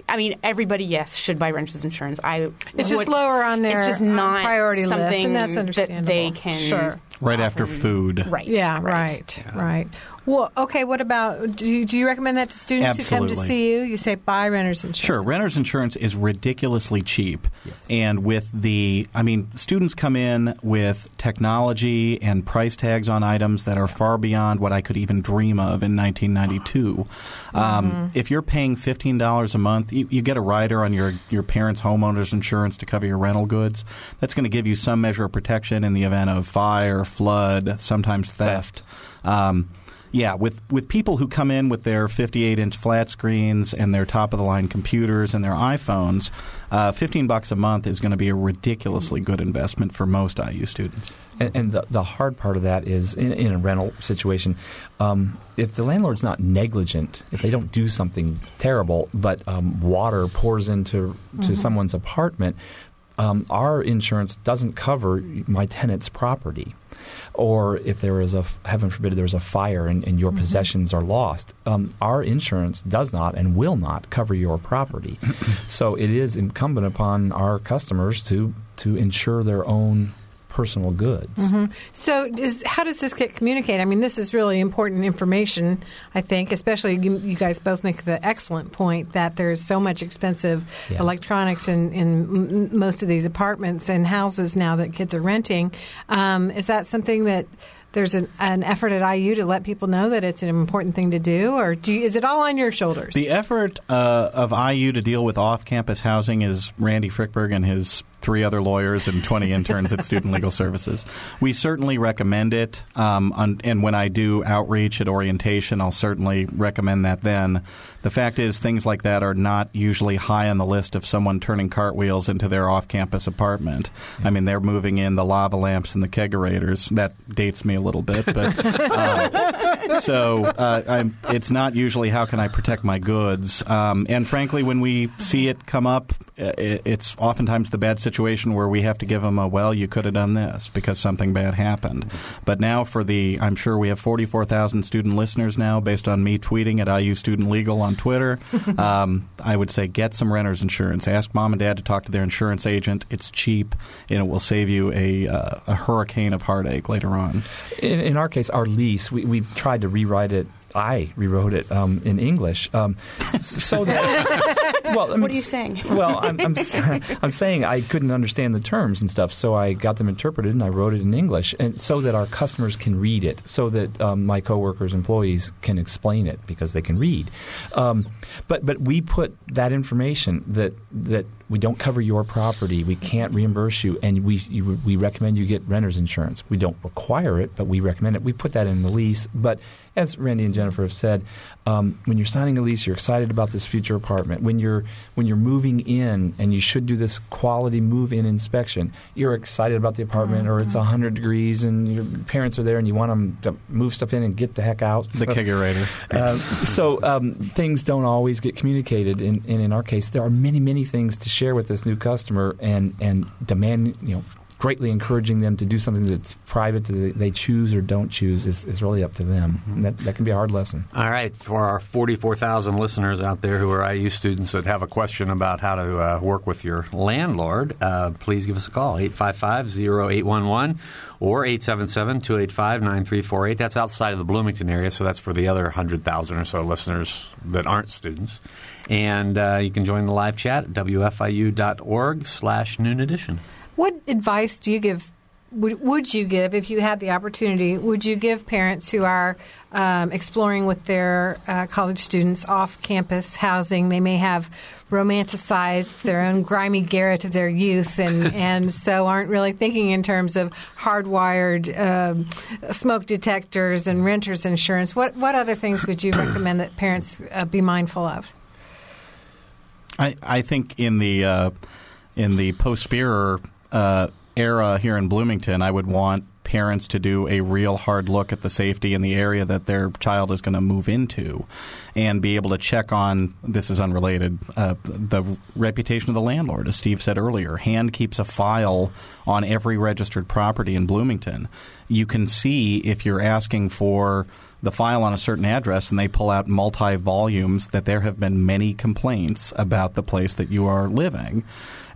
I mean, everybody, yes, should buy renter's insurance. I it's just lower on their it's just not priority something list, and that's understandable. that they can sure. Right after food. Right. Yeah. Right. Right. Yeah. Right. Well, okay. What about do you, do you recommend that to students Absolutely. who come to see you? You say buy renter's insurance. Sure, renter's insurance is ridiculously cheap, yes. and with the, I mean, students come in with technology and price tags on items that are far beyond what I could even dream of in 1992. [GASPS] Mm-hmm. Um, if you're paying fifteen dollars a month, you, you get a rider on your your parents' homeowners insurance to cover your rental goods. That's going to give you some measure of protection in the event of fire, flood, sometimes theft. Um, yeah, with, with people who come in with their 58 inch flat screens and their top of the line computers and their iPhones, uh, 15 bucks a month is going to be a ridiculously good investment for most IU students. And, and the, the hard part of that is in, in a rental situation, um, if the landlord's not negligent, if they don't do something terrible, but um, water pours into to Mm-hmm. someone's apartment, um, our insurance doesn't cover my tenant's property. Or if there is a, heaven forbid, there's a fire and, and your Mm-hmm. possessions are lost, um, our insurance does not and will not cover your property. [CLEARS THROAT] so it is incumbent upon our customers to to insure their own personal goods. Mm-hmm. So, does, how does this get communicated? I mean, this is really important information, I think, especially you, you guys both make the excellent point that there's so much expensive Yeah. electronics in, in most of these apartments and houses now that kids are renting. Um, is that something that there's an, an effort at IU to let people know that it's an important thing to do, or do you, is it all on your shoulders? The effort uh, of IU to deal with off-campus housing is Randy Frykberg and his three other lawyers and 20 interns at Student Legal Services. We certainly recommend it, um, on, and when I do outreach at orientation, I'll certainly recommend that then. The fact is, things like that are not usually high on the list of someone turning cartwheels into their off-campus apartment. I mean, they're moving in the lava lamps and the kegerators. That dates me a little bit, but uh, so uh, it's not usually how can I protect my goods. Um, and frankly, when we see it come up, it, it's oftentimes the bad situation where we have to give them a well, you could have done this because something bad happened. But now for the, I'm sure we have 44,000 student listeners now based on me tweeting at IU Student Legal on Twitter. [LAUGHS] um, I would say get some renter's insurance. Ask mom and dad to talk to their insurance agent. It's cheap and it will save you a, uh, a hurricane of heartache later on. In, in our case, our lease, we, we've tried to rewrite it I rewrote it um, in English, um, so that. [LAUGHS] well, I mean, what are you saying? well, I'm, I'm, [LAUGHS] I'm, saying I couldn't understand the terms and stuff, so I got them interpreted and I wrote it in English, and so that our customers can read it, so that um, my coworkers, employees can explain it because they can read. Um, but but we put that information that that we don't cover your property, we can't reimburse you, and we you, we recommend you get renter's insurance. We don't require it, but we recommend it. We put that in the lease, but as Randy and Jennifer have said, um, when you're signing a lease, you're excited about this future apartment. When you're when you're moving in, and you should do this quality move-in inspection, you're excited about the apartment, mm-hmm. or it's 100 degrees, and your parents are there, and you want them to move stuff in and get the heck out. The so, kegerator. Uh, so um, things don't always get communicated, and, and in our case, there are many, many things to share with this new customer, and and demand you know greatly encouraging them to do something that's private that they choose or don't choose is, is really up to them. Mm-hmm. That, that can be a hard lesson. All right. For our 44,000 listeners out there who are IU students that have a question about how to uh, work with your landlord, uh, please give us a call, 855-0811 or 877-285-9348. That's outside of the Bloomington area, so that's for the other 100,000 or so listeners that aren't students. And uh, you can join the live chat at wfiu.org slash noon edition. What advice do you give? Would, would you give if you had the opportunity? Would you give parents who are um, exploring with their uh, college students off-campus housing? They may have romanticized their own grimy garret of their youth, and, [LAUGHS] and so aren't really thinking in terms of hardwired um, smoke detectors and renters insurance. What what other things would you recommend that parents uh, be mindful of? I, I think in the uh, in the post Spierer uh, era here in Bloomington, I would want parents to do a real hard look at the safety in the area that their child is going to move into and be able to check on this is unrelated uh, the reputation of the landlord as steve said earlier. HAND keeps a file on every registered property in bloomington. You can see if you're asking for the file on a certain address and they pull out multi volumes that there have been many complaints about the place that you are living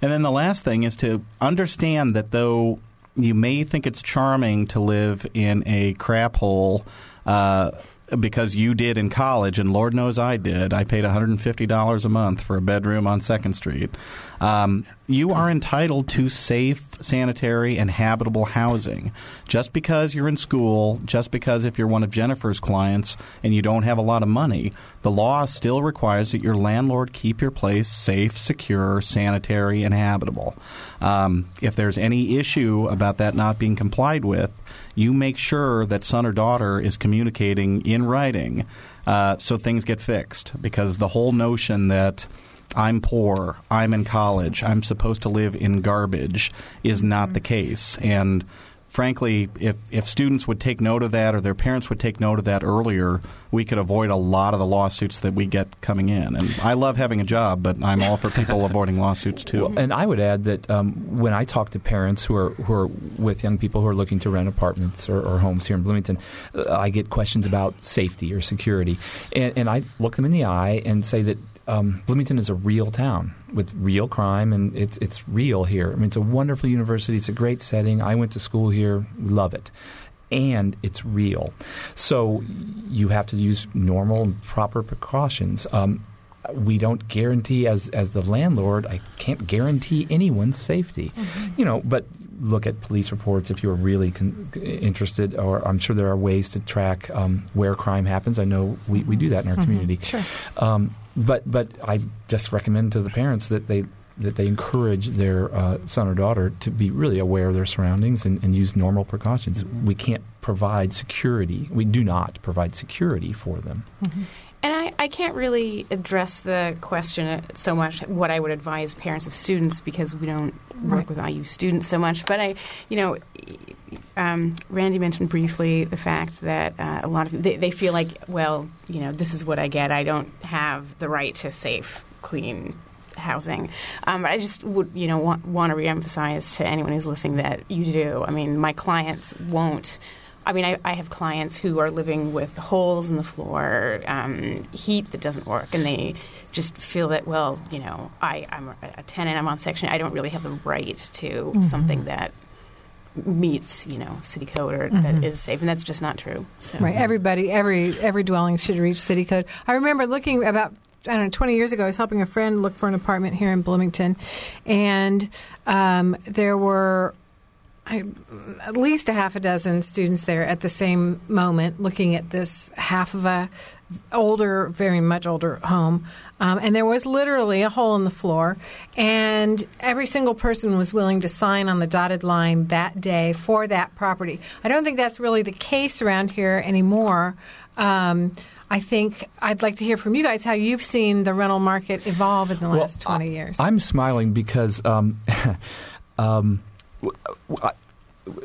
and then the last thing is to understand that though you may think it's charming to live in a crap hole uh, because you did in college, and Lord knows I did. I paid $150 a month for a bedroom on Second Street. Um, you are entitled to safe, sanitary, and habitable housing. Just because you're in school, just because if you're one of Jennifer's clients and you don't have a lot of money, the law still requires that your landlord keep your place safe, secure, sanitary, and habitable. Um, if there's any issue about that not being complied with, you make sure that son or daughter is communicating in writing uh, so things get fixed. Because the whole notion that I'm poor, I'm in college, I'm supposed to live in garbage is not the case. And frankly, if, if students would take note of that or their parents would take note of that earlier, we could avoid a lot of the lawsuits that we get coming in. And I love having a job, but I'm all for people [LAUGHS] avoiding lawsuits too. Well, and I would add that um, when I talk to parents who are who are with young people who are looking to rent apartments or, or homes here in Bloomington, uh, I get questions about safety or security, and, and I look them in the eye and say that um, Bloomington is a real town with real crime, and it's it's real here. I mean, it's a wonderful university. It's a great setting. I went to school here. Love it. And it's real. So you have to use normal and proper precautions. Um, we don't guarantee as as the landlord i can't guarantee anyone's safety mm-hmm. you know but look at police reports if you are really con- interested, or I'm sure there are ways to track um, where crime happens. I know we, we do that in our community. Sure. Um, but but I just recommend to the parents that they that they encourage their uh, son or daughter to be really aware of their surroundings and, and use normal precautions. We can't provide security. We do not provide security for them. And I, I can't really address the question so much what I would advise parents of students because we don't work with IU students so much. But I, you know, um, Randy mentioned briefly the fact that uh, a lot of they, they feel like, well, you know, this is what I get. I don't have the right to safe, clean housing. Um, I just would, you know, want, want to reemphasize to anyone who's listening that you do. I mean, my clients won't. I mean, I, I have clients who are living with holes in the floor, um, heat that doesn't work, and they just feel that, well, you know, I, I'm a, tenant, I'm on section, I don't really have the right to something that meets, you know, city code or that is safe, and that's just not true. So. Right. Everybody, every every dwelling should reach city code. I remember looking about I don't know, 20 years ago, I was helping a friend look for an apartment here in Bloomington, and um, there were I, at least a half a dozen students there at the same moment looking at this half of a older, very much older home. Um, and there was literally a hole in the floor, and every single person was willing to sign on the dotted line that day for that property. I don't think that's really the case around here anymore. Um, I think I'd like to hear from you guys how you've seen the rental market evolve in the last 20 years. I'm smiling because um, [LAUGHS] um, w- w- I-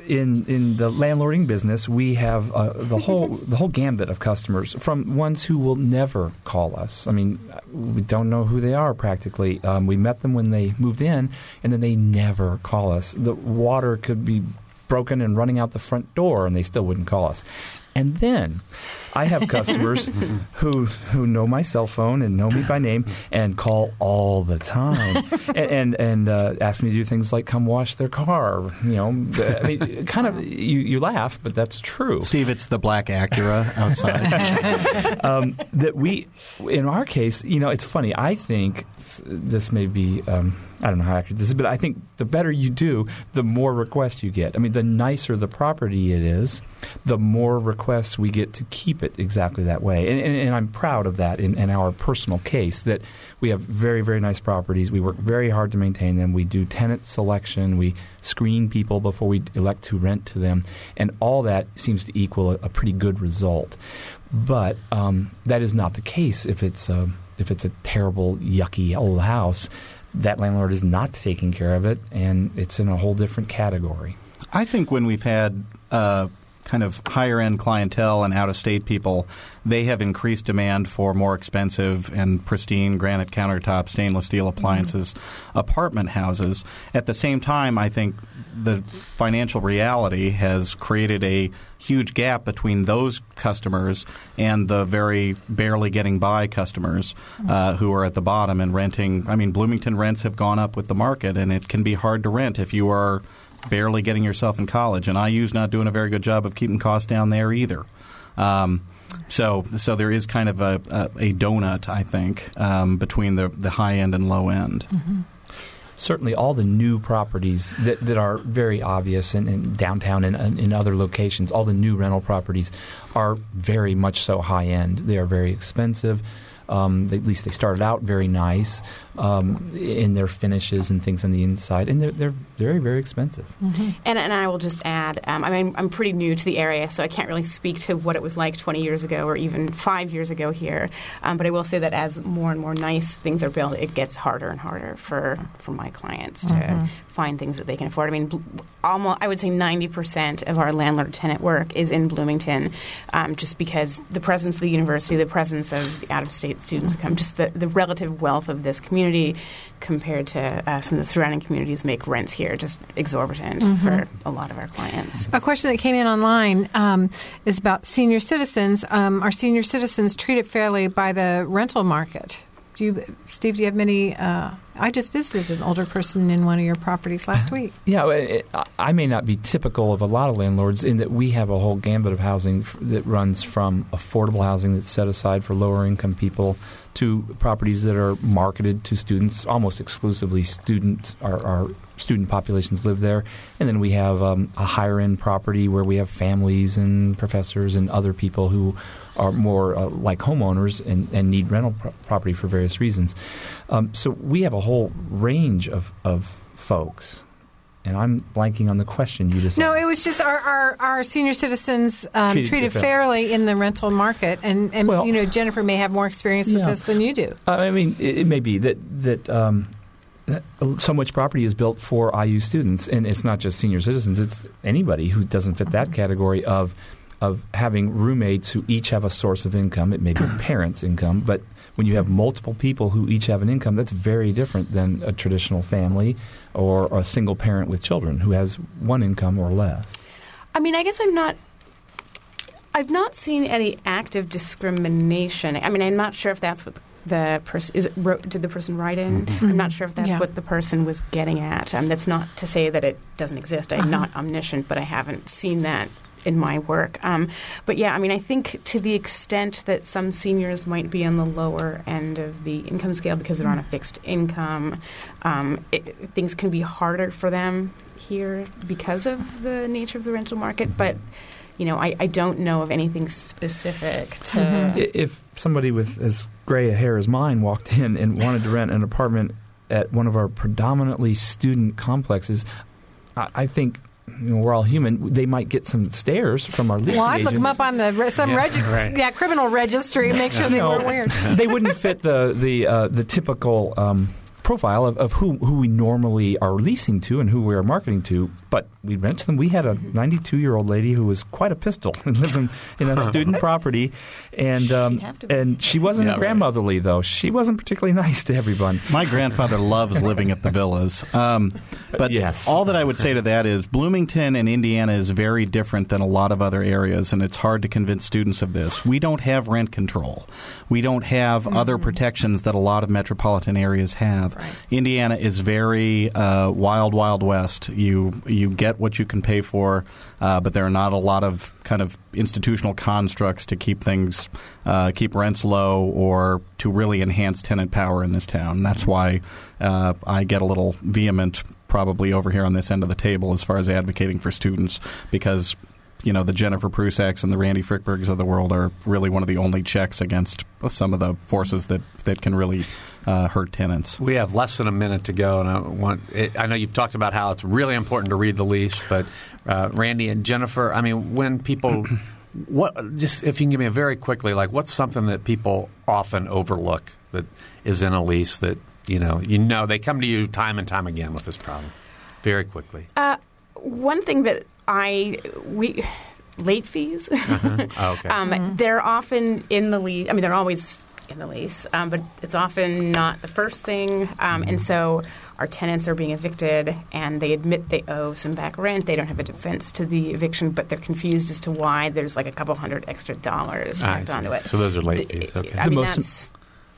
in in the landlording business, we have uh, the [LAUGHS] whole the whole gambit of customers from ones who will never call us. I mean, we don't know who they are practically. Um, we met them when they moved in, and then they never call us. The water could be broken and running out the front door, and they still wouldn't call us. And then I have customers [LAUGHS] who who know my cell phone and know me by name and call all the time [LAUGHS] and and, and uh, ask me to do things like come wash their car. You know, I mean, kind of you, you laugh, but that's true. Steve, it's the black Acura outside. [LAUGHS] um, that we, in our case, you know, it's funny. I think this may be, um, I don't know how accurate this is, but I think the better you do, the more requests you get. I mean, the nicer the property it is, the more requests we get to keep it exactly that way. And, and, and I'm proud of that in, in our personal case that we have very, very nice properties. We work very hard to maintain them. We do tenant selection. We screen people before we elect to rent to them. And all that seems to equal a, a pretty good result. But um, that is not the case if it's a, if it's a terrible, yucky old house. That landlord is not taking care of it, and it's in a whole different category. I think when we've had uh, kind of higher end clientele and out of state people, they have increased demand for more expensive and pristine granite countertop, stainless steel appliances, apartment houses. At the same time, I think the financial reality has created a huge gap between those customers and the very barely getting by customers uh, who are at the bottom and renting. I mean, Bloomington rents have gone up with the market, and it can be hard to rent if you are barely getting yourself in college. And IU's not doing a very good job of keeping costs down there either. Um, so, so there is kind of a, a, a donut, I think, um, between the, the high end and low end. certainly all the new properties that, that are very obvious in, in downtown and in other locations, all the new rental properties are very much so high end. They are very expensive. Um, they, at least they started out very nice um, in their finishes and things on the inside, and they're, they're very, very expensive. And, and I will just add, um, I mean, I'm pretty new to the area, so I can't really speak to what it was like 20 years ago or even five years ago here. Um, but I will say that as more and more nice things are built, it gets harder and harder for, for my clients to find things that they can afford. I mean, almost, I would say 90% of our landlord tenant work is in Bloomington, um, just because the presence of the university, the presence of the out of state students who come, just the, the relative wealth of this community compared to uh, some of the surrounding communities make rents here just exorbitant for a lot of our clients. A question that came in online um, is about senior citizens. Um, are senior citizens treated fairly by the rental market? Do you, Steve? Do you have many? Uh, I just visited an older person in one of your properties last week. Yeah, it, I may not be typical of a lot of landlords in that we have a whole gambit of housing that runs from affordable housing that's set aside for lower income people to properties that are marketed to students, almost exclusively student. Our, our student populations live there, and then we have um, a higher end property where we have families and professors and other people who are more uh, like homeowners and, and need rental pro- property for various reasons. Um, so we have a whole range of, of folks. And I'm blanking on the question you just asked. No, asked. it was just our, our, our senior citizens um, Treated treated, fairly in the rental market, and, and Well- you know Jennifer may have more experience with Yeah. this than you do. Uh, I mean, it, it may be that that um, that so much property is built for IU students, and it's not just senior citizens; it's anybody who doesn't fit that category of of having roommates who each have a source of income. It may be [CLEARS THROAT] parents' income, but when you have multiple people who each have an income, that's very different than a traditional family or a single parent with children who has one income or less. I mean, I guess I'm not. I've not seen any active discrimination. I mean, I'm not sure if that's what the person is. It, wrote, did the person write in? I'm not sure if that's Yeah. what the person was getting at. Um, that's not to say that it doesn't exist. I'm not omniscient, but I haven't seen that in my work. Um, but yeah, I mean, I think to the extent that some seniors might be on the lower end of the income scale because they're on a fixed income, um, it, things can be harder for them here because of the nature of the rental market. But you know, I, I don't know of anything specific to. I- If somebody with as gray a hair as mine walked in and wanted to rent an apartment at one of our predominantly student complexes, I, I think you know, we're all human. They might get some stares from our leasing Well, I'd look them up on the re- some Yeah, regi- right. yeah criminal registry and make sure they No, weren't weird. [LAUGHS] they wouldn't fit the the uh, the typical um, profile of, of who who we normally are leasing to and who we are marketing to. But we rent to them. We had a 92 year old lady who was quite a pistol and [LAUGHS] lived in, in a student property, and um, have to be. and she wasn't Yeah, right. grandmotherly though. She wasn't particularly [LAUGHS] nice to everyone. My grandfather loves living at the villas. Um, but Yes. all that I would say to that is Bloomington and Indiana is very different than a lot of other areas, and it's hard to convince students of this. We don't have rent control. We don't have other protections that a lot of metropolitan areas have. Indiana is very uh, wild, wild west. You you get what you can pay for, uh, but there are not a lot of kind of institutional constructs to keep things uh, keep rents low or to really enhance tenant power in this town. That's why uh, I get a little vehement, probably over here on this end of the table, as far as advocating for students, because you know the Jennifer Prusaks and the Randy Frykbergs of the world are really one of the only checks against some of the forces that that can really uh, hurt tenants. We have less than a minute to go, and I want. It, I know you've talked about how it's really important to read the lease, but uh, Randy and Jennifer, I mean, when people, [CLEARS THROAT] what just if you can give me a very quickly, like what's something that people often overlook that is in a lease that you know you know they come to you time and time again with this problem, very quickly. Uh, one thing that I we late fees. [LAUGHS] Oh, okay. um, They're often in the lease. I mean, they're always in the lease, um, but it's often not the first thing. Um, and so our tenants are being evicted, and they admit they owe some back rent. They don't have a defense to the eviction, but they're confused as to why there's like a couple hundred extra dollars I tacked onto it. So those are late The- fees, okay. I The mean, most- that's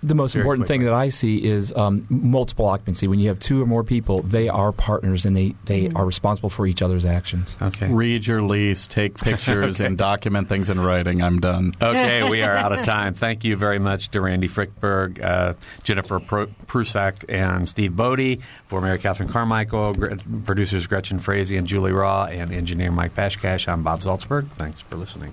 The most Very important thing that I see is um, multiple occupancy. When you have two or more people, they are partners and they, they are responsible for each other's actions. okay. Read your lease, take [LAUGHS] pictures, and document things in writing. I'm done. Okay, we are out of time. Thank you very much to Randy Frykberg, uh, Jennifer Pro- Prusak, and Steve Bodie. For Mary Catherine Carmichael, Gre- producers Gretchen Frazee and Julie Raw, and engineer Mike Pashkash, I'm Bob Zaltsberg. Thanks for listening.